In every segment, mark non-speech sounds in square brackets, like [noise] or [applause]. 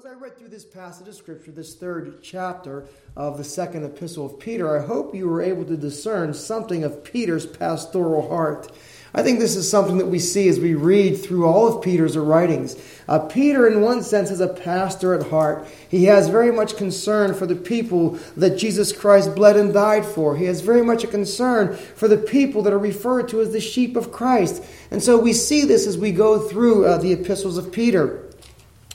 as I read through this passage of Scripture, this third chapter of the second epistle of Peter, I hope you were able to discern something of Peter's pastoral heart. I think this is something that we see as we read through all of Peter's writings. Uh, Peter, in one sense, is a pastor at heart. He has very much concern for the people that Jesus Christ bled and died for. He has very much a concern for the people that are referred to as the sheep of Christ. And so we see this as we go through uh, the epistles of Peter.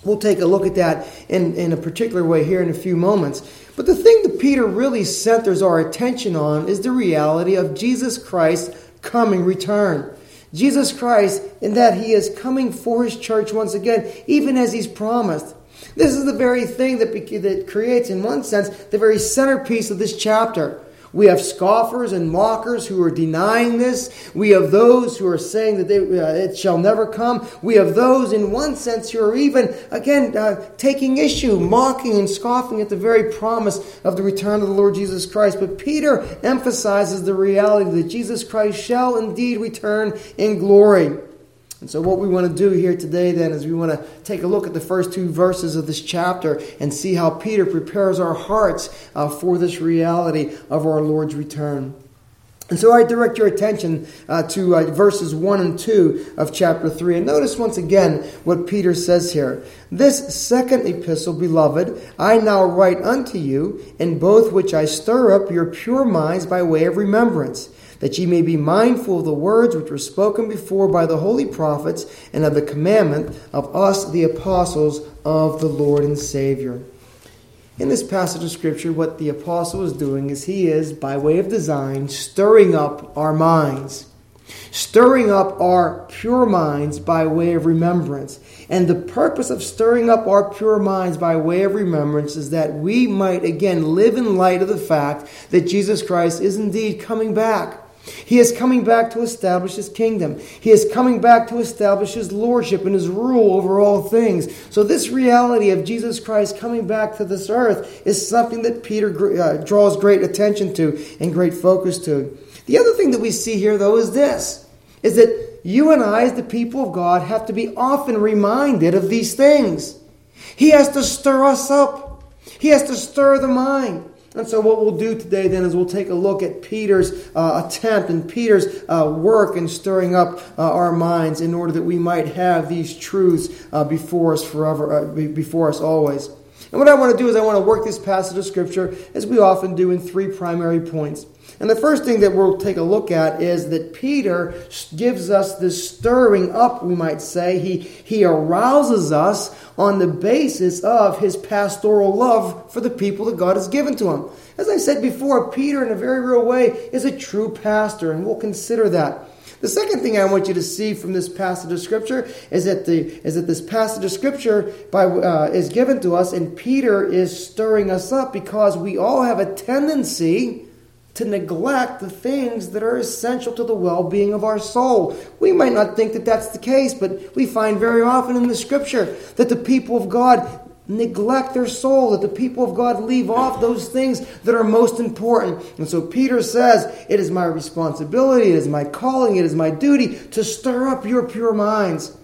We'll take a look at that in, in a particular way here in a few moments. But the thing that Peter really centers our attention on is the reality of Jesus Christ's coming return. Jesus Christ, in that he is coming for his church once again, even as he's promised. This is the very thing that, that creates, in one sense, the very centerpiece of this chapter. We have scoffers and mockers who are denying this. We have those who are saying that they, uh, it shall never come. We have those, in one sense, who are even, again, uh, taking issue, mocking and scoffing at the very promise of the return of the Lord Jesus Christ. But Peter emphasizes the reality that Jesus Christ shall indeed return in glory. And so, what we want to do here today then is we want to take a look at the first two verses of this chapter and see how Peter prepares our hearts uh, for this reality of our Lord's return. And so I direct your attention uh, to uh, verses 1 and 2 of chapter 3. And notice once again what Peter says here. This second epistle, beloved, I now write unto you, in both which I stir up your pure minds by way of remembrance that ye may be mindful of the words which were spoken before by the holy prophets, and of the commandment of us, the apostles of the Lord and Savior. In this passage of Scripture, what the apostle is doing is he is, by way of design, stirring up our minds, stirring up our pure minds by way of remembrance. And the purpose of stirring up our pure minds by way of remembrance is that we might again live in light of the fact that Jesus Christ is indeed coming back. He is coming back to establish his kingdom. He is coming back to establish his lordship and his rule over all things. So, this reality of Jesus Christ coming back to this earth is something that Peter uh, draws great attention to and great focus to. The other thing that we see here, though, is this is that you and I, as the people of God, have to be often reminded of these things. He has to stir us up, He has to stir the mind. And so, what we'll do today then is we'll take a look at Peter's uh, attempt and Peter's uh, work in stirring up uh, our minds in order that we might have these truths uh, before us forever, uh, before us always. And what I want to do is I want to work this passage of Scripture, as we often do, in three primary points. And the first thing that we'll take a look at is that Peter gives us this stirring up, we might say. He, he arouses us on the basis of his pastoral love for the people that God has given to him. As I said before, Peter, in a very real way, is a true pastor, and we'll consider that. The second thing I want you to see from this passage of Scripture is that, the, is that this passage of Scripture by, uh, is given to us, and Peter is stirring us up because we all have a tendency to neglect the things that are essential to the well being of our soul. We might not think that that's the case, but we find very often in the scripture that the people of God neglect their soul, that the people of God leave off those things that are most important. And so Peter says, It is my responsibility, it is my calling, it is my duty to stir up your pure minds.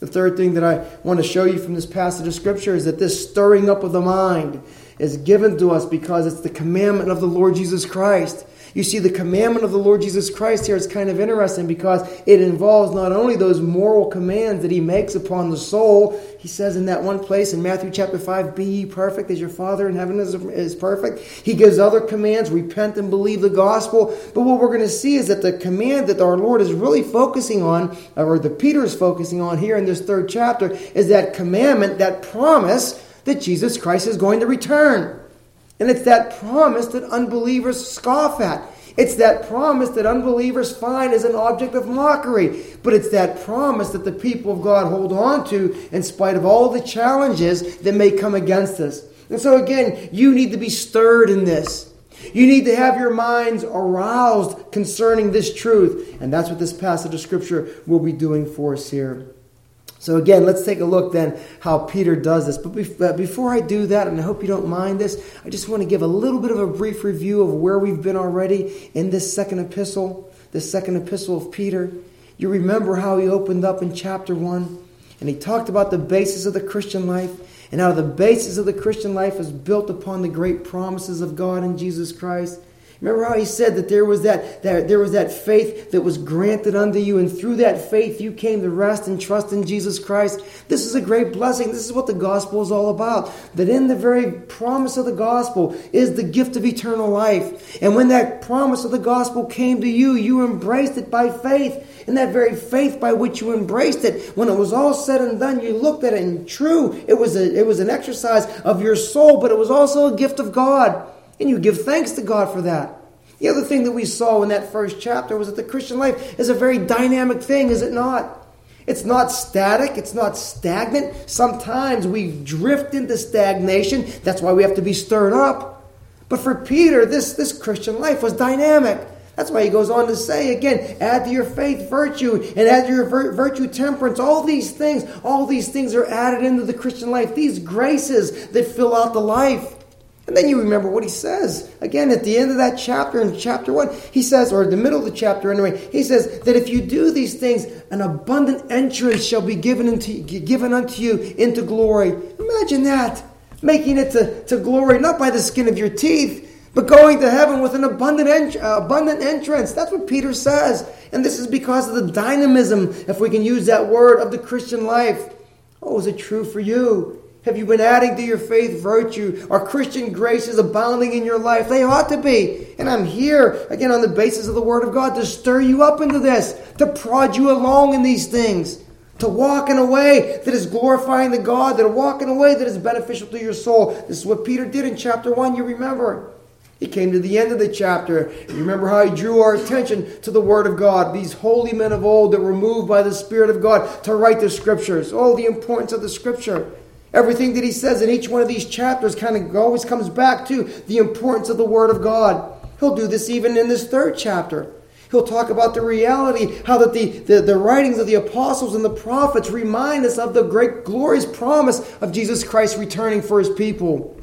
The third thing that I want to show you from this passage of Scripture is that this stirring up of the mind is given to us because it's the commandment of the Lord Jesus Christ. You see, the commandment of the Lord Jesus Christ here is kind of interesting because it involves not only those moral commands that he makes upon the soul. He says in that one place in Matthew chapter 5, Be ye perfect as your Father in heaven is, is perfect. He gives other commands, repent and believe the gospel. But what we're going to see is that the command that our Lord is really focusing on, or the Peter is focusing on here in this third chapter, is that commandment, that promise that Jesus Christ is going to return. And it's that promise that unbelievers scoff at. It's that promise that unbelievers find as an object of mockery. But it's that promise that the people of God hold on to in spite of all the challenges that may come against us. And so, again, you need to be stirred in this. You need to have your minds aroused concerning this truth. And that's what this passage of Scripture will be doing for us here. So, again, let's take a look then how Peter does this. But before I do that, and I hope you don't mind this, I just want to give a little bit of a brief review of where we've been already in this second epistle, this second epistle of Peter. You remember how he opened up in chapter 1 and he talked about the basis of the Christian life. and how the basis of the Christian life is built upon the great promises of God in Jesus Christ. Remember how he said that there was that, that there was that faith that was granted unto you, and through that faith you came to rest and trust in Jesus Christ. This is a great blessing. This is what the gospel is all about. That in the very promise of the gospel is the gift of eternal life. And when that promise of the gospel came to you, you embraced it by faith. And that very faith by which you embraced it, when it was all said and done, you looked at it and true, it was a, it was an exercise of your soul, but it was also a gift of God. And you give thanks to God for that. The other thing that we saw in that first chapter was that the Christian life is a very dynamic thing, is it not? It's not static, it's not stagnant. Sometimes we drift into stagnation. That's why we have to be stirred up. But for Peter, this, this Christian life was dynamic. That's why he goes on to say again, add to your faith virtue, and add to your virtue temperance. All these things, all these things are added into the Christian life. These graces that fill out the life. And then you remember what he says. Again, at the end of that chapter, in chapter 1, he says, or the middle of the chapter anyway, he says that if you do these things, an abundant entrance shall be given, into, given unto you into glory. Imagine that. Making it to, to glory, not by the skin of your teeth, but going to heaven with an abundant, uh, abundant entrance. That's what Peter says. And this is because of the dynamism, if we can use that word, of the Christian life. Oh, is it true for you? Have you been adding to your faith virtue? Are Christian graces abounding in your life? They ought to be. And I'm here, again, on the basis of the Word of God, to stir you up into this, to prod you along in these things, to walk in a way that is glorifying to God, that walk in a way that is beneficial to your soul. This is what Peter did in chapter 1, you remember. He came to the end of the chapter. You remember how he drew our attention to the Word of God. These holy men of old that were moved by the Spirit of God to write the Scriptures. Oh, the importance of the Scripture. Everything that he says in each one of these chapters kind of always comes back to the importance of the Word of God. He'll do this even in this third chapter. He'll talk about the reality, how that the, the, the, writings of the apostles and the prophets remind us of the great glorious promise of Jesus Christ returning for his people.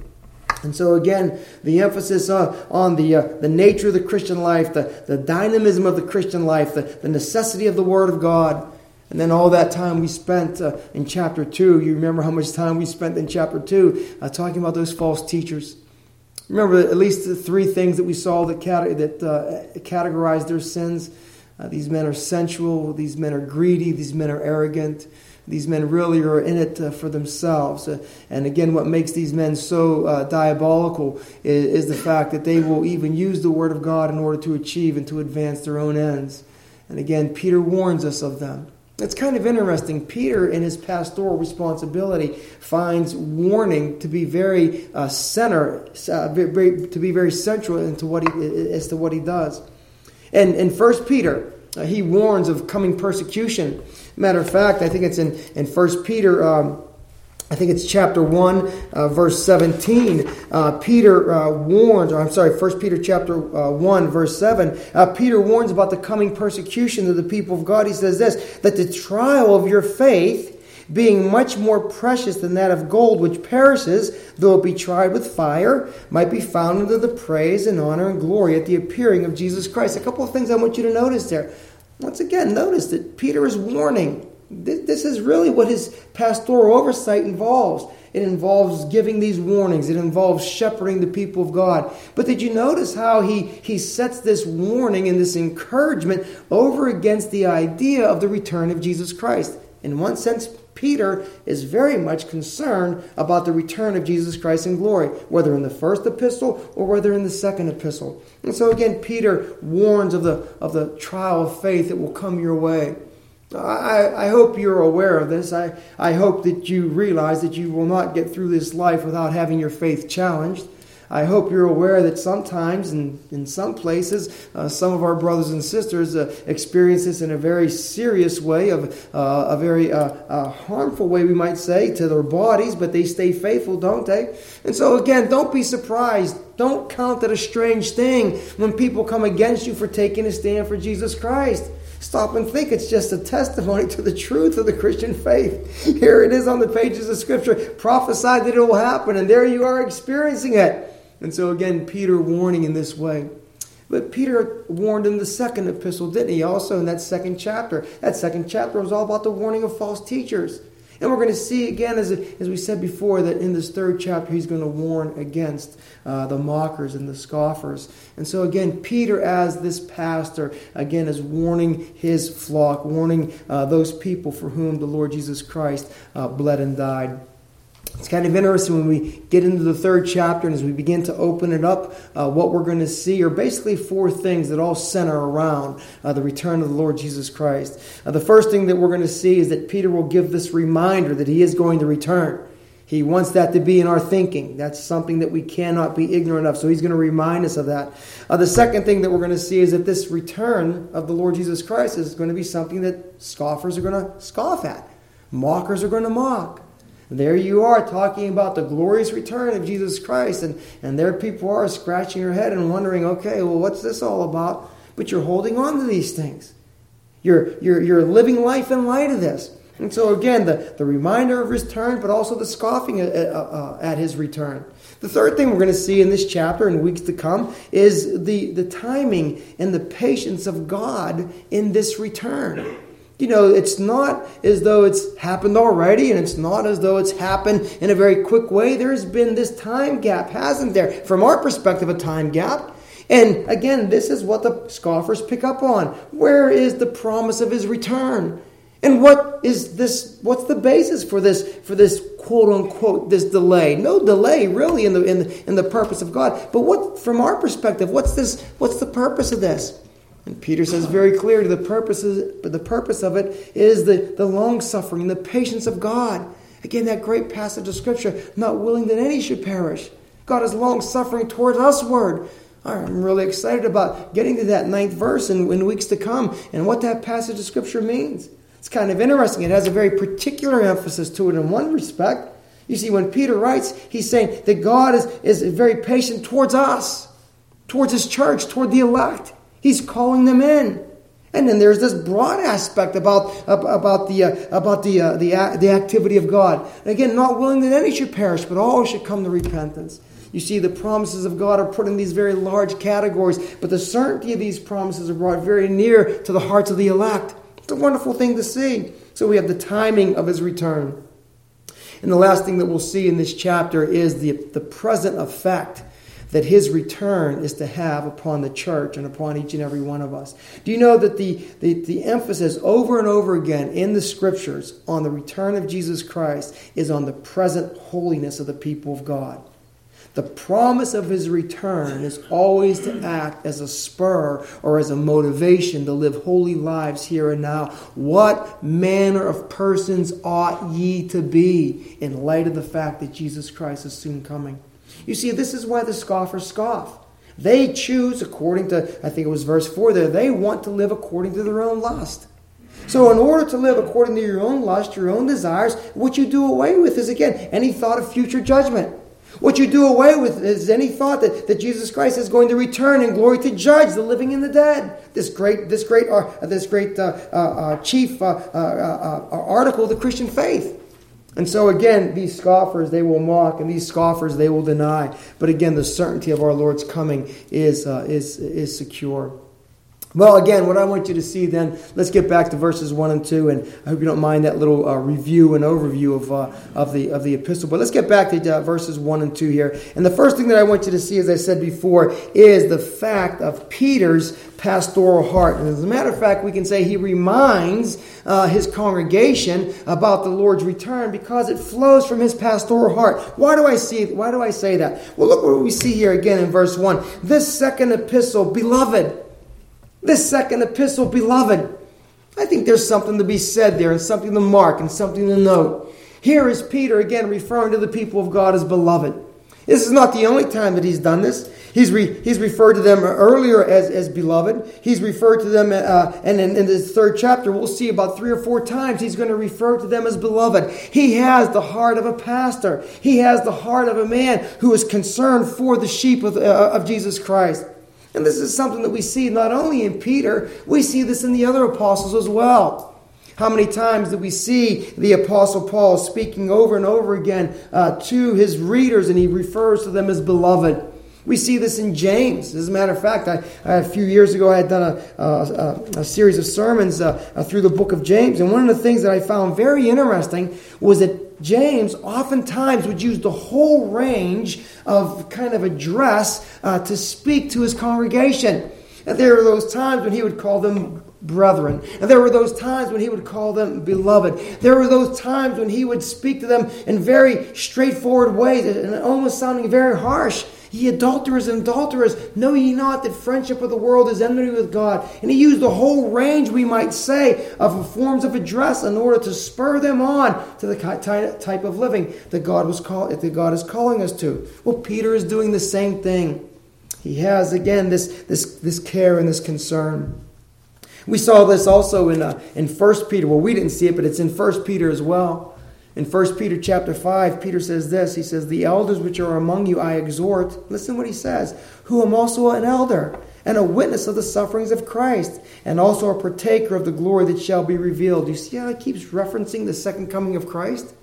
And so again, the emphasis uh, on the, uh, the nature of the Christian life, the, the dynamism of the Christian life, the, the necessity of the Word of God. And then all that time we spent uh, in chapter 2, you remember how much time we spent in chapter 2 uh, talking about those false teachers. Remember at least the three things that we saw that, cat- that uh, categorized their sins. Uh, these men are sensual, these men are greedy, these men are arrogant. These men really are in it uh, for themselves. Uh, and again, what makes these men so diabolical is, is the fact that they will even use the Word of God in order to achieve and to advance their own ends. And again, Peter warns us of them. It's kind of interesting. Peter, in his pastoral responsibility, finds warning to be very uh, center, uh, very, to be very central into what he, as to what he does. And in First Peter, uh, he warns of coming persecution. Matter of fact, I think it's in in First Peter. Um, I think it's chapter 1, uh, verse 17. Uh, Peter uh, warns, or I'm sorry, 1 Peter chapter uh, 1, verse 7. Uh, Peter warns about the coming persecution of the people of God. He says this that the trial of your faith, being much more precious than that of gold, which perishes, though it be tried with fire, might be found unto the praise and honor and glory at the appearing of Jesus Christ. A couple of things I want you to notice there. Once again, notice that Peter is warning this is really what his pastoral oversight involves. It involves giving these warnings. It involves shepherding the people of God. But did you notice how he, he sets this warning and this encouragement over against the idea of the return of Jesus Christ? In one sense, Peter is very much concerned about the return of Jesus Christ in glory, whether in the first epistle or whether in the second epistle. And so again, Peter warns of the, of the trial of faith that will come your way. I, I hope you're aware of this. I, I hope that you realize that you will not get through this life without having your faith challenged. I hope you're aware that sometimes, in, in some places, uh, some of our brothers and sisters uh, experience this in a very serious way, of uh, a very uh, uh, harmful way, we might say, to their bodies, but they stay faithful, don't they? And so, again, don't be surprised. Don't count it a strange thing when people come against you for taking a stand for Jesus Christ. Stop and think it's just a testimony to the truth of the Christian faith. Here it is on the pages of Scripture. Prophesied that it will happen, and there you are experiencing it. And so, again, Peter warning in this way. But Peter warned in the second epistle, didn't he? Also in that second chapter. That second chapter was all about the warning of false teachers. And we're going to see again, as, as we said before, that in this third chapter, he's going to warn against uh, the mockers and the scoffers. And so, again, Peter, as this pastor, again, is warning his flock, warning uh, those people for whom the Lord Jesus Christ uh, bled and died. It's kind of interesting when we get into the third chapter and as we begin to open it up, uh, what we're going to see are basically four things that all center around uh, the return of the Lord Jesus Christ. Uh, the first thing that we're going to see is that Peter will give this reminder that he is going to return. He wants that to be in our thinking. That's something that we cannot be ignorant of. So he's going to remind us of that. Uh, the second thing that we're going to see is that this return of the Lord Jesus Christ is going to be something that scoffers are going to scoff at, mockers are going to mock. There you are talking about the glorious return of Jesus Christ, and, and there people are scratching their head and wondering, okay, well, what's this all about? But you're holding on to these things. You're, you're, you're living life in light of this. And so, again, the, the reminder of his return, but also the scoffing at, uh, at his return. The third thing we're going to see in this chapter in weeks to come is the, the timing and the patience of God in this return. You know, it's not as though it's happened already, and it's not as though it's happened in a very quick way. There's been this time gap, hasn't there? From our perspective, a time gap. And again, this is what the scoffers pick up on. Where is the promise of his return? And what is this what's the basis for this for this quote unquote this delay? No delay really in the in the, in the purpose of God. But what from our perspective, what's this what's the purpose of this? And Peter says very clearly the purpose, but the purpose of it is the, the long suffering the patience of God. Again, that great passage of Scripture, not willing that any should perish. God is long suffering towards us, word. I'm really excited about getting to that ninth verse in, in weeks to come and what that passage of Scripture means. It's kind of interesting. It has a very particular emphasis to it in one respect. You see, when Peter writes, he's saying that God is, is very patient towards us, towards his church, toward the elect. He's calling them in. And then there's this broad aspect about, about, the, uh, about the, uh, the, the activity of God. And again, not willing that any should perish, but all should come to repentance. You see, the promises of God are put in these very large categories, but the certainty of these promises are brought very near to the hearts of the elect. It's a wonderful thing to see. So we have the timing of his return. And the last thing that we'll see in this chapter is the, the present effect that his return is to have upon the church and upon each and every one of us. Do you know that the, the, the, emphasis over and over again in the scriptures on the return of Jesus Christ is on the present holiness of the people of God? The promise of his return is always to act as a spur or as a motivation to live holy lives here and now. What manner of persons ought ye to be in light of the fact that Jesus Christ is soon coming? You see, this is why the scoffers scoff. They choose according to, I think it was verse 4 there, they want to live according to their own lust. So, in order to live according to your own lust, your own desires, what you do away with is, again, any thought of future judgment. What you do away with is any thought that, that Jesus Christ is going to return in glory to judge the living and the dead. This great, this great, uh, this great uh, uh, uh chief uh, uh, article of the Christian faith. And so again, these scoffers, they will mock, and these scoffers, they will deny. But again, the certainty of our Lord's coming is, uh, is, is secure. Well, again, what I want you to see then, let's get back to verses 1 and 2, and I hope you don't mind that little uh, review and overview of, uh, of, the, of the epistle. But let's get back to uh, verses 1 and 2 here. And the first thing that I want you to see, as I said before, is the fact of Peter's pastoral heart. And as a matter of fact, we can say he reminds uh, his congregation about the Lord's return because it flows from his pastoral heart. Why do I see why do I say that? Well, look what we see here again in verse 1. This second epistle, beloved, this second epistle, beloved, I think there's something to be said there and something to mark and something to note. Here is Peter again referring to the people of God as beloved. This is not the only time that he's done this. He's, re, he's referred to them earlier as, as beloved. He's referred to them, uh, and in, in this third chapter, we'll see about three or four times he's going to refer to them as beloved. He has the heart of a pastor, he has the heart of a man who is concerned for the sheep of, uh, of Jesus Christ. And this is something that we see not only in Peter, we see this in the other apostles as well. How many times do we see the Apostle Paul speaking over and over again uh, to his readers, and he refers to them as beloved? We see this in James. As a matter of fact, I, I a few years ago I had done a, a, a series of sermons uh, uh, through the book of James, and one of the things that I found very interesting was that James oftentimes would use the whole range of kind of address uh, to speak to his congregation. And there were those times when he would call them brethren. And there were those times when he would call them beloved. There were those times when he would speak to them in very straightforward ways and almost sounding very harsh. Ye adulterers and adulterers, know ye not that friendship with the world is enmity with God? And he used the whole range, we might say, of forms of address in order to spur them on to the type of living that God was call, that God is calling us to. Well, Peter is doing the same thing. He has again this this this care and this concern. We saw this also in uh, in First Peter. Well, we didn't see it, but it's in First Peter as well. In 1 Peter chapter 5, Peter says this. He says, The elders which are among you I exhort, listen what he says, who am also an elder and a witness of the sufferings of Christ, and also a partaker of the glory that shall be revealed. You see how he keeps referencing the second coming of Christ?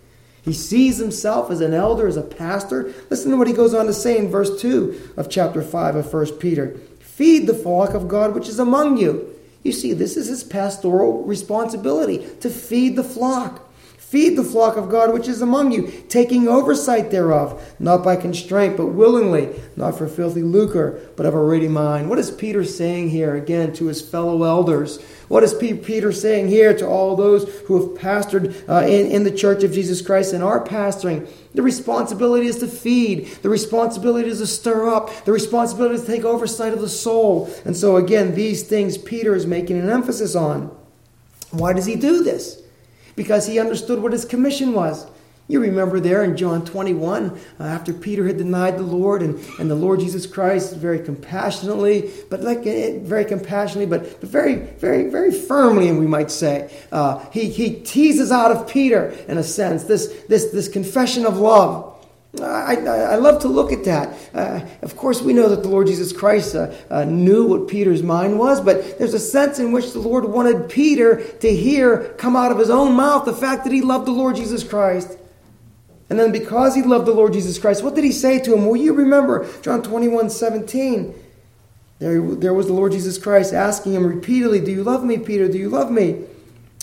He sees himself as an elder, as a pastor. Listen to what he goes on to say in verse 2 of chapter 5 of 1 Peter. Feed the flock of God which is among you. You see, this is his pastoral responsibility to feed the flock. Feed the flock of God which is among you, taking oversight thereof, not by constraint, but willingly, not for filthy lucre, but of a ready mind. What is Peter saying here again to his fellow elders? What is Peter saying here to all those who have pastored uh, in, in the church of Jesus Christ and are pastoring? The responsibility is to feed. The responsibility is to stir up. The responsibility is to take oversight of the soul. And so, again, these things Peter is making an emphasis on. Why does he do this? Because he understood what his commission was. You remember there in John 21, uh, after Peter had denied the Lord, and, and the Lord Jesus Christ very compassionately, but like uh, very compassionately, but, but very, very, very firmly, we might say, uh, he, he teases out of Peter, in a sense, this, this, this confession of love. I, I, love to look at that. Uh, of course, we know that the Lord Jesus Christ uh, uh, knew what Peter's mind was, but there's a sense in which the Lord wanted Peter to hear come out of his own mouth the fact that he loved the Lord Jesus Christ. And then because he loved the Lord Jesus Christ, what did he say to him? Well, you remember John 21 17. There, there was the Lord Jesus Christ asking him repeatedly, Do you love me, Peter? Do you love me?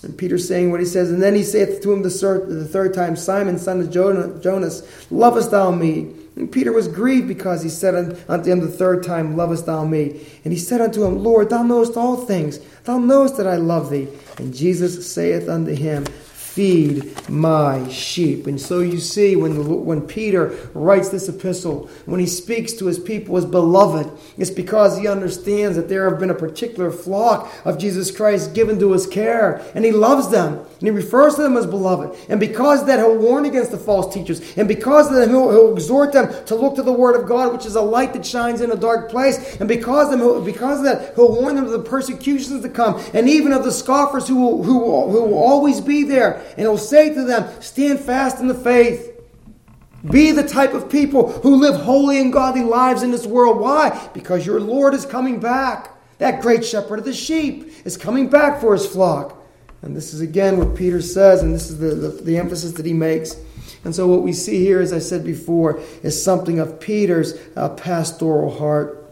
And Peter saying what he says, and then he saith to him the third, the third time, Simon, son of Jonas, lovest thou me? And Peter was grieved because he said unto him the third time, Lovest thou me? And he said unto him, Lord, thou knowest all things. Thou knowest that I love thee. And Jesus saith unto him, feed my sheep. And so you see, when, when Peter writes this epistle, when he speaks to his people as beloved, it's because he understands that there have been a particular flock of Jesus Christ given to his care, and he loves them, and he refers to them as beloved. And because that, he'll warn against the false teachers, and because of that, he'll, he'll exhort them to look to the Word of God, which is a light that shines in a dark place. And because of, them, because of that, he'll warn them of the persecutions to come, and even of the scoffers who will, who will, who will always be there and he'll say to them, Stand fast in the faith. Be the type of people who live holy and godly lives in this world. Why? Because your Lord is coming back. That great shepherd of the sheep is coming back for his flock. And this is again what Peter says, and this is the, the, the emphasis that he makes. And so, what we see here, as I said before, is something of Peter's uh, pastoral heart.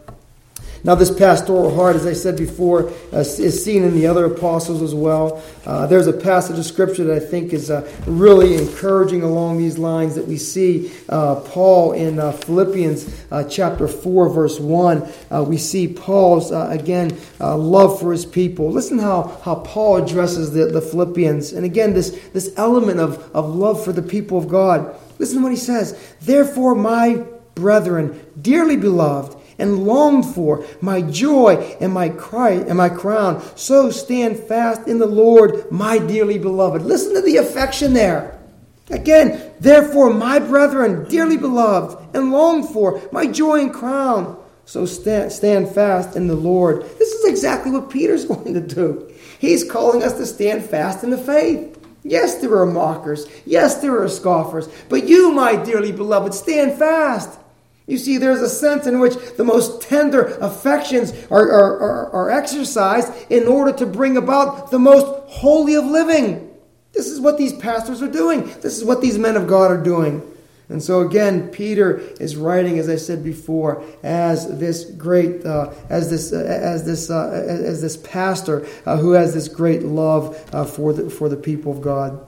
Now, this pastoral heart, as I said before, uh, is seen in the other apostles as well. Uh, there's a passage of scripture that I think is uh, really encouraging along these lines that we see uh, Paul in uh, Philippians uh, chapter 4, verse 1. we see Paul's, again, love for his people. Listen how, how Paul addresses the, the Philippians. And again, this, this element of, of love for the people of God. Listen to what he says. Therefore, my brethren, dearly beloved, and longed for, my joy and my cry and my crown. So stand fast in the Lord, my dearly beloved. Listen to the affection there. Again, therefore, my brethren, dearly beloved and longed for, my joy and crown. So stand, stand fast in the Lord. This is exactly what Peter's [laughs] going to do. He's calling us to stand fast in the faith. Yes, there are mockers. Yes, there are scoffers. But you, my dearly beloved, stand fast. You see, there's a sense in which the most tender affections are, are, are, are, exercised in order to bring about the most holy of living. This is what these pastors are doing. This is what these men of God are doing. And so again, Peter is writing, as I said before, as this great, uh, as this, uh, as this, uh, as this pastor uh, who has this great love uh, for the for the people of God.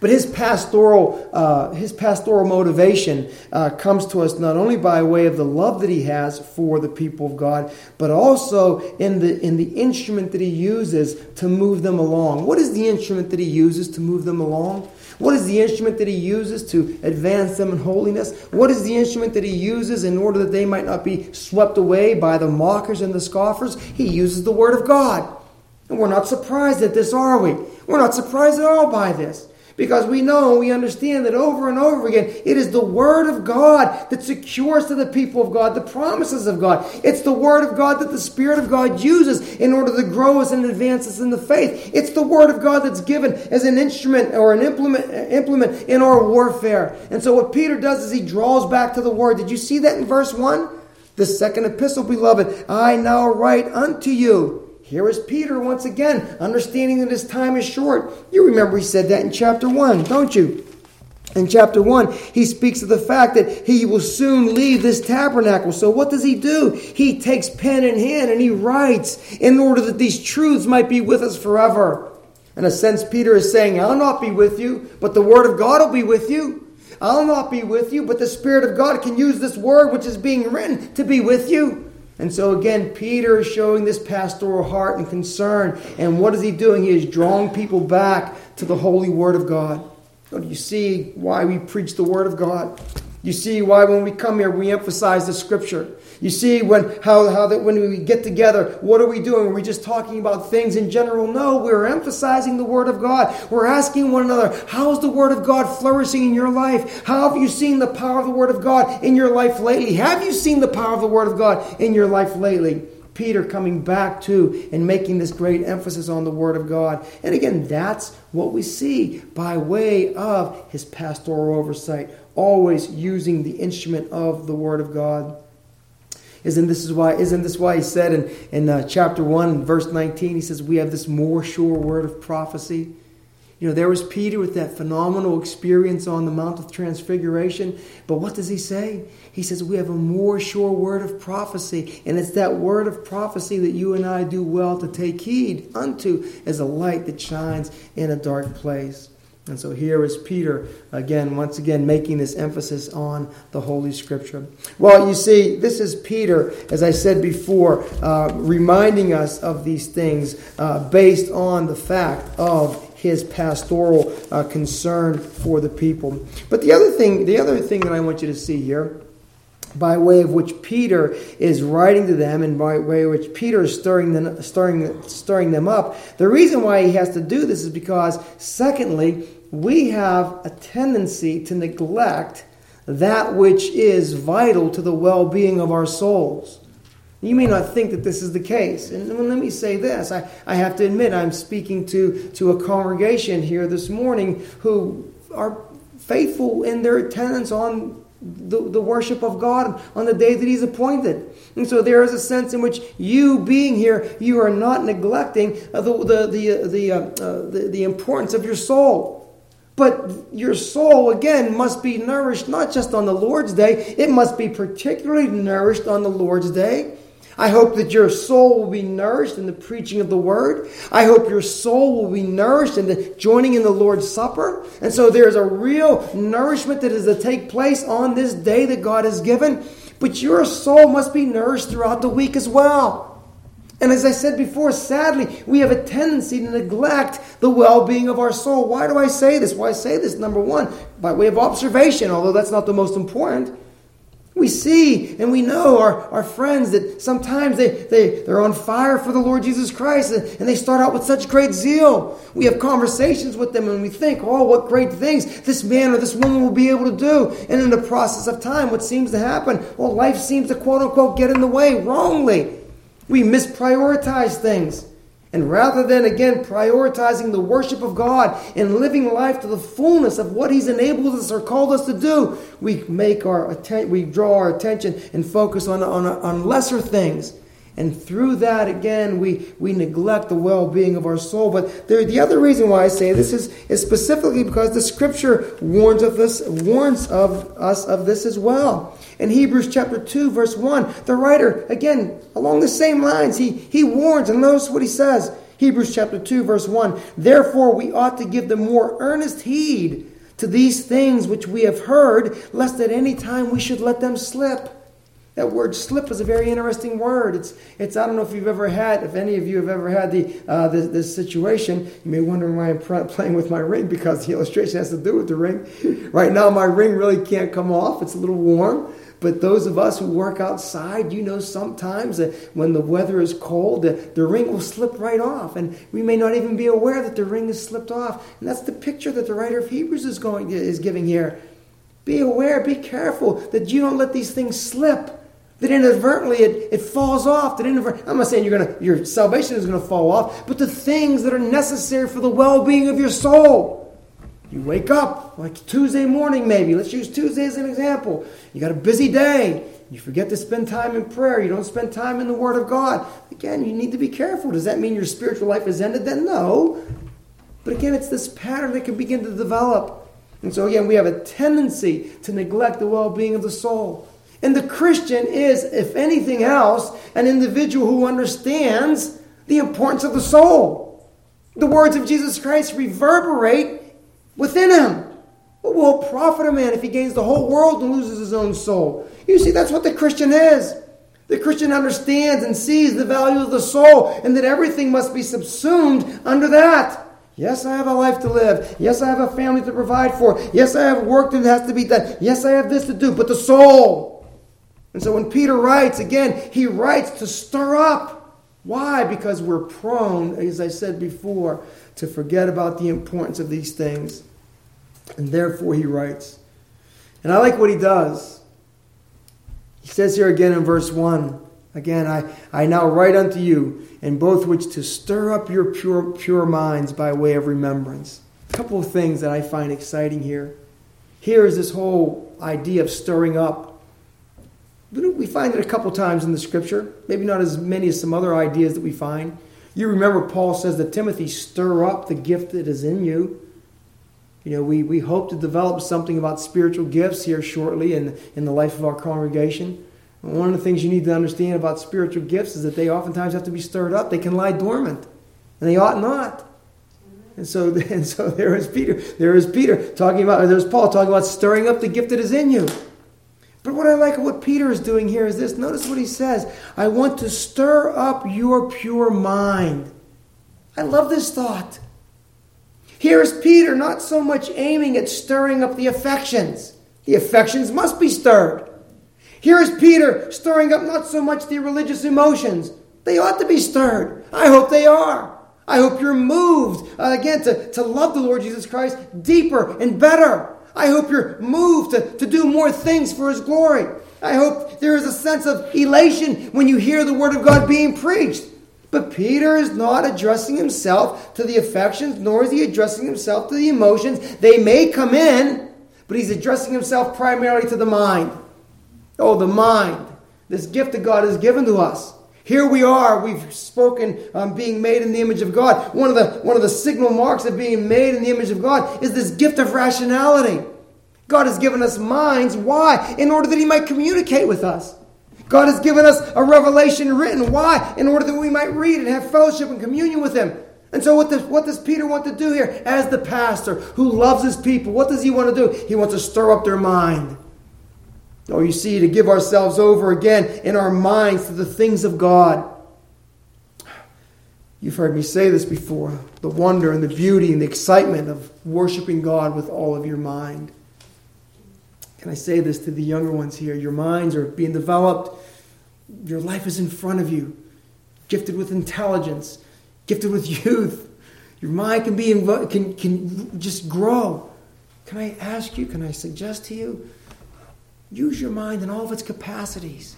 But his pastoral, uh, his pastoral motivation uh, comes to us not only by way of the love that he has for the people of God, but also in the, in the instrument that he uses to move them along. What is the instrument that he uses to move them along? What is the instrument that he uses to advance them in holiness? What is the instrument that he uses in order that they might not be swept away by the mockers and the scoffers? He uses the Word of God. And we're not surprised at this, are we? We're not surprised at all by this. Because we know and we understand that over and over again, it is the Word of God that secures to the people of God the promises of God. It's the Word of God that the Spirit of God uses in order to grow us and advance us in the faith. It's the Word of God that's given as an instrument or an implement, implement in our warfare. And so what Peter does is he draws back to the Word. Did you see that in verse 1? The second epistle, beloved, I now write unto you here is Peter once again, understanding that his time is short. You remember he said that in chapter 1, don't you? In chapter 1, he speaks of the fact that he will soon leave this tabernacle. So, what does he do? He takes pen in hand and he writes in order that these truths might be with us forever. In a sense, Peter is saying, I'll not be with you, but the Word of God will be with you. I'll not be with you, but the Spirit of God can use this Word which is being written to be with you. And so again, Peter is showing this pastoral heart and concern. And what is he doing? He is drawing people back to the holy word of God. So do you see why we preach the word of God? You see why when we come here we emphasize the scripture. You see when how, how that when we get together, what are we doing? Are we just talking about things in general? No, we're emphasizing the Word of God. We're asking one another, how is the Word of God flourishing in your life? How have you seen the power of the Word of God in your life lately? Have you seen the power of the Word of God in your life lately? Peter coming back to and making this great emphasis on the Word of God. And again, that's what we see by way of his pastoral oversight, always using the instrument of the Word of God. Isn't this is why? Isn't this why he said in in uh, chapter one, verse nineteen, he says we have this more sure word of prophecy. You know, there was Peter with that phenomenal experience on the Mount of Transfiguration. But what does he say? He says, We have a more sure word of prophecy. And it's that word of prophecy that you and I do well to take heed unto as a light that shines in a dark place. And so here is Peter, again, once again, making this emphasis on the Holy Scripture. Well, you see, this is Peter, as I said before, uh, reminding us of these things uh, based on the fact of his pastoral uh, concern for the people. But the other thing, the other thing that I want you to see here by way of which Peter is writing to them and by way of which Peter is stirring them, stirring, stirring them up. The reason why he has to do this is because, secondly, we have a tendency to neglect that which is vital to the well being of our souls. You may not think that this is the case. And let me say this I, I have to admit, I'm speaking to, to a congregation here this morning who are faithful in their attendance on the, the worship of God on the day that He's appointed. And so there is a sense in which you being here, you are not neglecting the, the, the, the, uh, uh, the, the importance of your soul. But your soul, again, must be nourished not just on the Lord's day, it must be particularly nourished on the Lord's day. I hope that your soul will be nourished in the preaching of the word. I hope your soul will be nourished in the joining in the Lord's Supper. And so there's a real nourishment that is to take place on this day that God has given. But your soul must be nourished throughout the week as well. And as I said before, sadly, we have a tendency to neglect the well being of our soul. Why do I say this? Why say this, number one, by way of observation, although that's not the most important. We see and we know our, our friends that sometimes they, they, they're on fire for the Lord Jesus Christ and, and they start out with such great zeal. We have conversations with them and we think, oh, what great things this man or this woman will be able to do. And in the process of time, what seems to happen? Well, life seems to quote unquote get in the way wrongly. We misprioritize things. And rather than, again, prioritizing the worship of God and living life to the fullness of what He's enabled us or called us to do, we make our atten- we draw our attention and focus on, on, on lesser things And through that, again, we, we neglect the well being of our soul. But there, the other reason why I say this is, is specifically because the scripture warns of this, warns of us of this as well. In Hebrews chapter 2, verse 1, the writer, again, along the same lines, he, he warns, and notice what he says. Hebrews chapter 2, verse 1. Therefore, we ought to give the more earnest heed to these things which we have heard, lest at any time we should let them slip. That word slip is a very interesting word. It's, it's I don't know if you've ever had, if any of you have ever had the, uh, this, this, situation. You may wonder why I'm playing with my ring because the illustration has to do with the ring. [laughs] right now, my ring really can't come off. It's a little warm. But those of us who work outside, you know, sometimes when the weather is cold, the, ring will slip right off. And we may not even be aware that the ring has slipped off. And that's the picture that the writer of Hebrews is, going, is giving here. Be aware, be careful that you don't let these things slip that inadvertently it, it falls off. That inadvertently, I'm not saying you're gonna, your salvation is going to fall off, but the things that are necessary for the well being of your soul. You wake up, like Tuesday morning maybe. Let's use Tuesday as an example. You got a busy day. You forget to spend time in prayer. You don't spend time in the Word of God. Again, you need to be careful. Does that mean your spiritual life is ended? Then no. But again, it's this pattern that can begin to develop. And so, again, we have a tendency to neglect the well being of the soul. And the Christian is, if anything else, an individual who understands the importance of the soul. The words of Jesus Christ reverberate within him. What will it profit a man if he gains the whole world and loses his own soul? You see, that's what the Christian is. The Christian understands and sees the value of the soul and that everything must be subsumed under that. Yes, I have a life to live. Yes, I have a family to provide for. Yes, I have work that has to be done. Yes, I have this to do. But the soul, and so when Peter writes, again, he writes to stir up. Why? Because we're prone, as I said before, to forget about the importance of these things. And therefore he writes. And I like what he does. He says here again in verse 1 Again, I, I now write unto you, in both which to stir up your pure, pure minds by way of remembrance. A couple of things that I find exciting here. Here is this whole idea of stirring up. We find it a couple times in the scripture, maybe not as many as some other ideas that we find. You remember Paul says that Timothy, stir up the gift that is in you. You know, we, we hope to develop something about spiritual gifts here shortly in, in the life of our congregation. One of the things you need to understand about spiritual gifts is that they oftentimes have to be stirred up. They can lie dormant, and they ought not. And so, [laughs] and so there is Peter. There is Peter talking about, there's Paul talking about stirring up the gift that is in you. But what I like what Peter is doing here is this. Notice what he says I want to stir up your pure mind. I love this thought. Here is Peter not so much aiming at stirring up the affections. The affections must be stirred. Here is Peter stirring up not so much the religious emotions. They ought to be stirred. I hope they are. I hope you're moved, uh, again, to, to love the Lord Jesus Christ deeper and better. I hope you're moved to, to do more things for His glory. I hope there is a sense of elation when you hear the Word of God being preached. But Peter is not addressing himself to the affections, nor is he addressing himself to the emotions. They may come in, but he's addressing himself primarily to the mind. Oh, the mind. This gift that God has given to us. Here we are. We've spoken um, being made in the image of God. One of the one of the signal marks of being made in the image of God is this gift of rationality. God has given us minds. Why? In order that He might communicate with us. God has given us a revelation written. Why? In order that we might read and have fellowship and communion with Him. And so, what does, what does Peter want to do here? As the pastor who loves his people, what does he want to do? He wants to stir up their mind. Oh, you see, to give ourselves over again in our minds to the things of God. You've heard me say this before the wonder and the beauty and the excitement of worshiping God with all of your mind. Can I say this to the younger ones here? Your minds are being developed, your life is in front of you, gifted with intelligence, gifted with [laughs] youth. Your mind can be can, can just grow. Can I ask you, can I suggest to you? Use your mind in all of its capacities,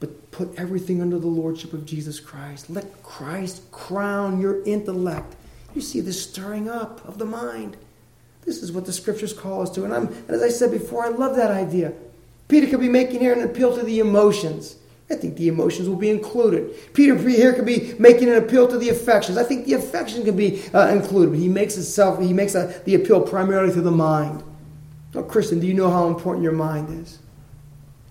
but put everything under the lordship of Jesus Christ. Let Christ crown your intellect. You see the stirring up of the mind. This is what the scriptures call us to. And, I'm, and as I said before, I love that idea. Peter could be making here an appeal to the emotions. I think the emotions will be included. Peter here could be making an appeal to the affections. I think the affection can be uh, included, but he makes itself he makes a, the appeal primarily to the mind. Now, Christian, do you know how important your mind is?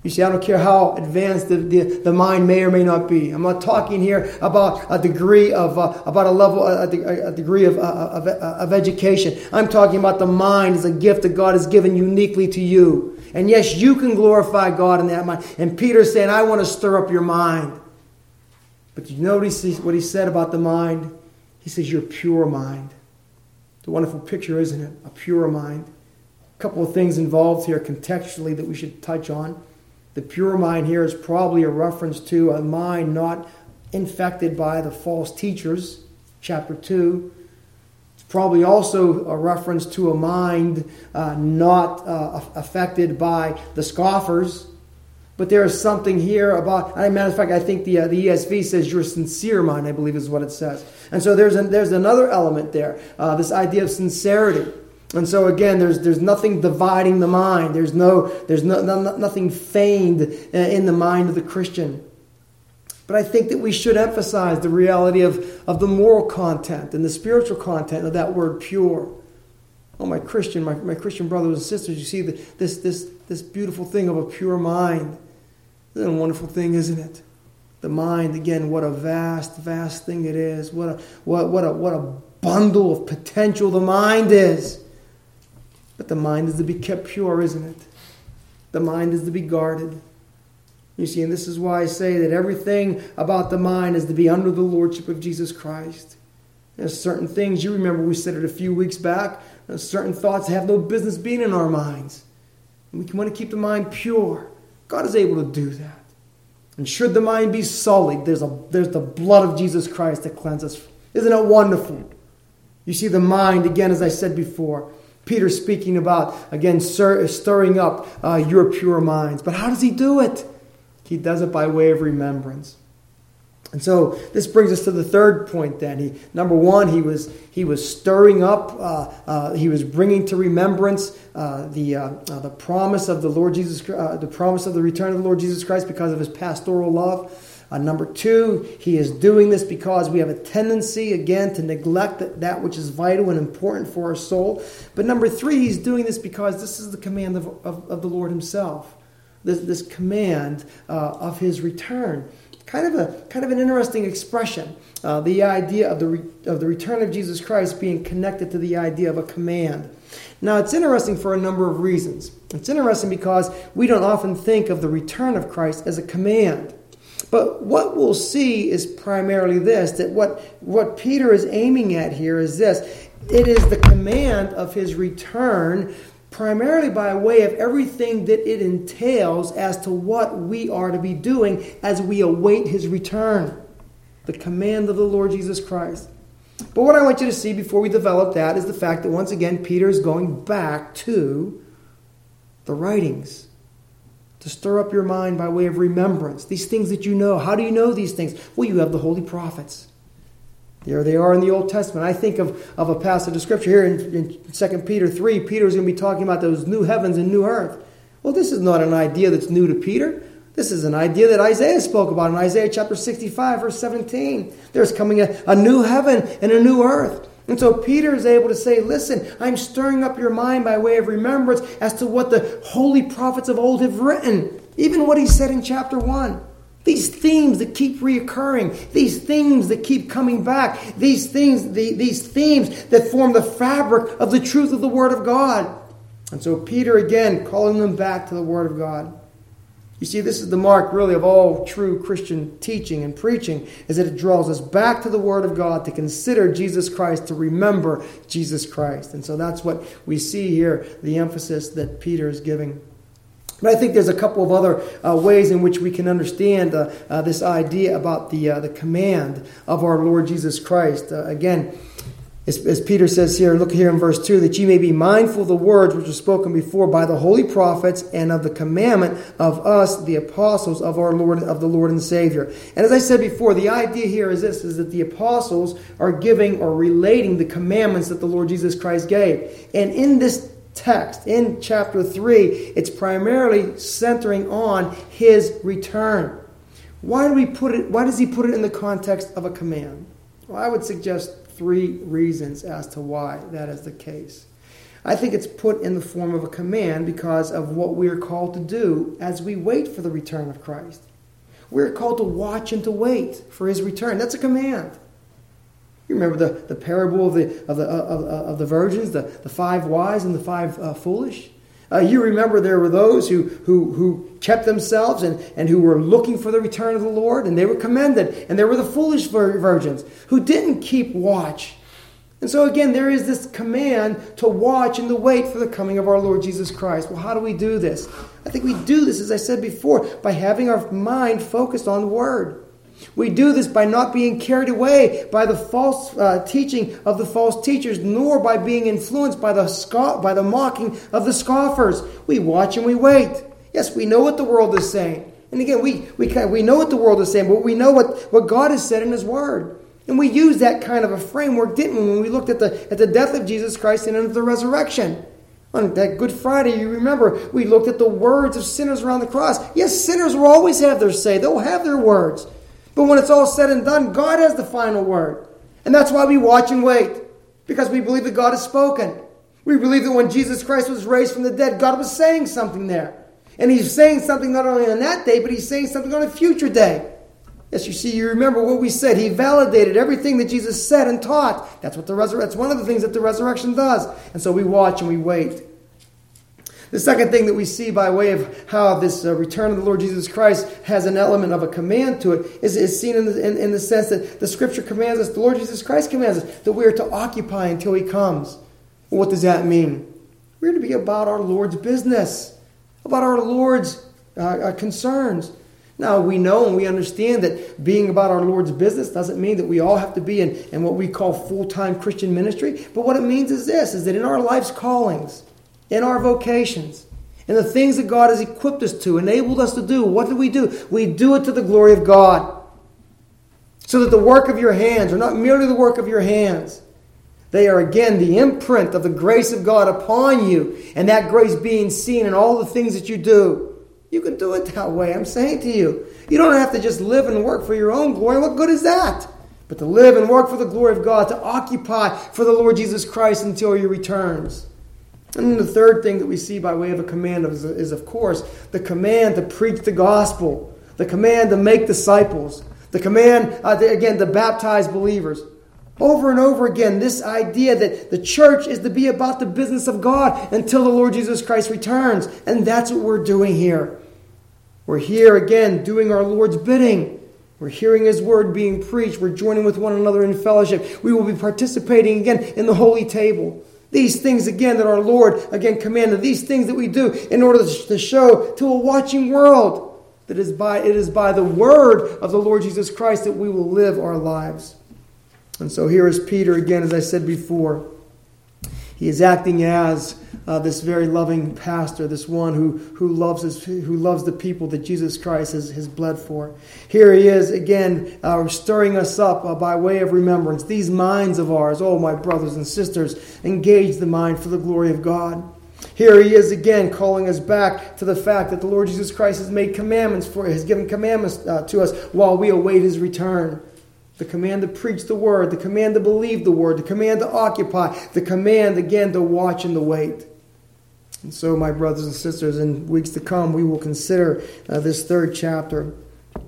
You see, I don't care how advanced the, the, the mind may or may not be. I'm not talking here about a degree of, uh, about a level, a, a degree of, uh, of, uh, of education. I'm talking about the mind as a gift that God has given uniquely to you. And yes, you can glorify God in that mind. And Peter's saying, I want to stir up your mind. But you notice what he, said about the mind? He says, Your pure mind. It's a wonderful picture, isn't it? A pure mind. A couple of things involved here contextually that we should touch on. The pure mind here is probably a reference to a mind not infected by the false teachers, chapter 2 It's probably also a reference to a mind uh, not uh, affected by the scoffers. But there is something here about, as a matter of fact, I think the, uh, the ESV says your sincere mind, I believe is what it says. And so there's, a, there's another element there, uh, this idea of sincerity. And so again, there's, there's nothing dividing the mind. There's, no, there's no, no, nothing feigned uh, in the mind of the Christian. But I think that we should emphasize the reality of, of the moral content and the spiritual content of that word pure. Oh, my Christian, my, my Christian brothers and sisters, you see the, this, this, this beautiful thing of a pure mind. Isn't a wonderful thing, isn't it? The mind, again, what a vast, vast thing it is. What a, what, what a, what a bundle of potential the mind is. But the mind is to be kept pure, isn't it? The mind is to be guarded. You see, and this is why I say that everything about the mind is to be under the lordship of Jesus Christ. There's certain things, you remember we said it a few weeks back, uh, certain thoughts have no business being in our minds. And we want to keep the mind pure. God is able to do that. And should the mind be sullied, there's, a, there's the blood of Jesus Christ that cleanses. Isn't it wonderful? You see, the mind, again, as I said before, Peter speaking about, again, stirring up uh, your pure minds. But how does he do it? He does it by way of remembrance. And so this brings us to the third point. Then he, number one, he was he was stirring up, uh, uh, he was bringing to remembrance uh, the uh, uh, the promise of the Lord Jesus, uh, the promise of the return of the Lord Jesus Christ because of his pastoral love. Number two, he is doing this because we have a tendency again to neglect that, that which is vital and important for our soul. But number three, he's doing this because this is the command of, of, of the Lord Himself this, this command uh, of his return. Kind of a kind of an interesting expression. Uh, the idea of the re, of the return of Jesus Christ being connected to the idea of a command. Now it's interesting for a number of reasons. It's interesting because we don't often think of the return of Christ as a command. But what we'll see is primarily this that what, what Peter is aiming at here is this it is the command of his return primarily by way of everything that it entails as to what we are to be doing as we await his return. The command of the Lord Jesus Christ. But what I want you to see before we develop that is the fact that once again Peter is going back to the writings to stir up your mind by way of remembrance. These things that you know. How do you know these things? Well, you have the holy prophets. There they are in the Old Testament. I think of, of a passage of Scripture here in, in 2 Peter 3. Peter is going to be talking about those new heavens and new earth. Well, this is not an idea that's new to Peter. This is an idea that Isaiah spoke about in Isaiah chapter 65, verse 17. There's coming a, a new heaven and a new earth. And so Peter is able to say, Listen, I'm stirring up your mind by way of remembrance as to what the holy prophets of old have written, even what he said in chapter 1. These themes that keep reoccurring, these themes that keep coming back, these things, the, these themes that form the fabric of the truth of the Word of God. And so Peter again calling them back to the Word of God. You see, this is the mark really of all true Christian teaching and preaching, is that it draws us back to the Word of God to consider Jesus Christ, to remember Jesus Christ. And so that's what we see here, the emphasis that Peter is giving. But I think there's a couple of other uh, ways in which we can understand uh, uh, this idea about the, uh, the command of our Lord Jesus Christ. Uh, again, as, as, Peter says here, look here in verse 2 that ye may be mindful of the words which were spoken before by the holy prophets and of the commandment of us, the apostles of our Lord, of the Lord and Savior. And as I said before, the idea here is this is that the apostles are giving or relating the commandments that the Lord Jesus Christ gave. And in this text. In chapter 3, it's primarily centering on his return. Why do we put it why does he put it in the context of a command? Well, I would suggest three reasons as to why that is the case. I think it's put in the form of a command because of what we are called to do as we wait for the return of Christ. We're called to watch and to wait for his return. That's a command. You remember the, the parable of the, of the, of, of the virgins, the, the five wise and the five uh, foolish? Uh, you remember there were those who, who, who kept themselves and, and who were looking for the return of the Lord, and they were commended. And there were the foolish virgins who didn't keep watch. And so, again, there is this command to watch and to wait for the coming of our Lord Jesus Christ. Well, how do we do this? I think we do this, as I said before, by having our mind focused on the Word. We do this by not being carried away by the false uh, teaching of the false teachers, nor by being influenced by the, scoff, by the mocking of the scoffers. We watch and we wait. Yes, we know what the world is saying. And again, we, we, we know what the world is saying, but we know what, what God has said in His Word. And we use that kind of a framework, didn't we, when we looked at the, at the death of Jesus Christ and of the resurrection? On that Good Friday, you remember, we looked at the words of sinners around the cross. Yes, sinners will always have their say, they'll have their words. But when it's all said and done, God has the final word. And that's why we watch and wait, because we believe that God has spoken. We believe that when Jesus Christ was raised from the dead, God was saying something there. And He's saying something not only on that day, but He's saying something on a future day. Yes, you see, you remember what we said. He validated everything that Jesus said and taught. That's what the resurrection. That's one of the things that the resurrection does. And so we watch and we wait. The second thing that we see by way of how this uh, return of the Lord Jesus Christ has an element of a command to it is, is seen in the, in, in the sense that the Scripture commands us, the Lord Jesus Christ commands us, that we are to occupy until He comes. What does that mean? We're to be about our Lord's business, about our Lord's uh, uh, concerns. Now, we know and we understand that being about our Lord's business doesn't mean that we all have to be in, in what we call full time Christian ministry. But what it means is this is that in our life's callings, in our vocations, in the things that God has equipped us to, enabled us to do. What do we do? We do it to the glory of God. So that the work of your hands are not merely the work of your hands, they are again the imprint of the grace of God upon you, and that grace being seen in all the things that you do. You can do it that way. I'm saying to you, you don't have to just live and work for your own glory. What good is that? But to live and work for the glory of God, to occupy for the Lord Jesus Christ until he returns. And the third thing that we see by way of a command is, is, of course, the command to preach the gospel, the command to make disciples, the command, uh, to, again, to baptize believers. Over and over again, this idea that the church is to be about the business of God until the Lord Jesus Christ returns. And that's what we're doing here. We're here again doing our Lord's bidding. We're hearing His word being preached. We're joining with one another in fellowship. We will be participating again in the holy table. These things, again, that our Lord, again, commanded, these things that we do in order to show to a watching world that is by, it is by the word of the Lord Jesus Christ that we will live our lives. And so here is Peter again, as I said before. He is acting as uh, this very loving pastor, this one who, who, loves his, who loves the people that Jesus Christ has, has bled for. Here he is again, uh, stirring us up uh, by way of remembrance. These minds of ours, oh, my brothers and sisters, engage the mind for the glory of God. Here he is again calling us back to the fact that the Lord Jesus Christ has made commandments for has given commandments uh, to us while we await his return. The command to preach the word, the command to believe the word, the command to occupy, the command again to watch and to wait. And so, my brothers and sisters, in weeks to come, we will consider uh, this third chapter.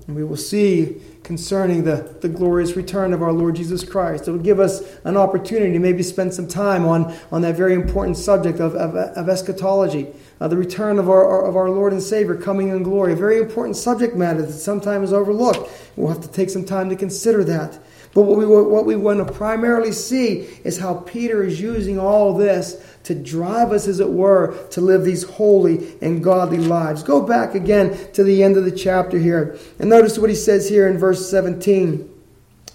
And we will see concerning the, the glorious return of our Lord Jesus Christ. It will give us an opportunity to maybe spend some time on, on that very important subject of, of, of eschatology, uh, the return of our, of our Lord and Savior coming in glory. A very important subject matter that sometimes is overlooked. We'll have to take some time to consider that. But what we, what we want to primarily see is how Peter is using all this to drive us, as it were, to live these holy and godly lives. Go back again to the end of the chapter here and notice what he says here in verse 17.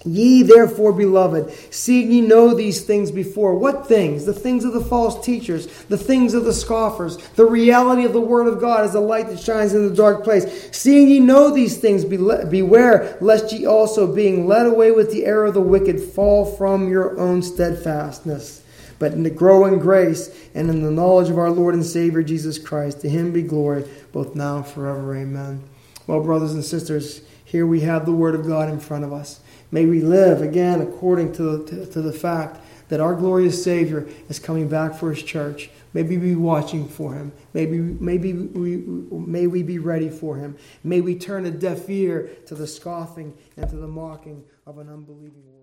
Ye therefore, beloved, seeing ye know these things before. What things? The things of the false teachers, the things of the scoffers. The reality of the Word of God is the light that shines in the dark place. Seeing ye know these things, beware lest ye also, being led away with the error of the wicked, fall from your own steadfastness. But in the growing grace and in the knowledge of our Lord and Savior Jesus Christ, to him be glory both now and forever. Amen. Well, brothers and sisters, Here we have the Word of God in front of us. May we live again according to, to, to the fact that our glorious Savior is coming back for His church. May we be watching for Him. Maybe, maybe we, may we be ready for Him. May we turn a deaf ear to the scoffing and to the mocking of an unbelieving world.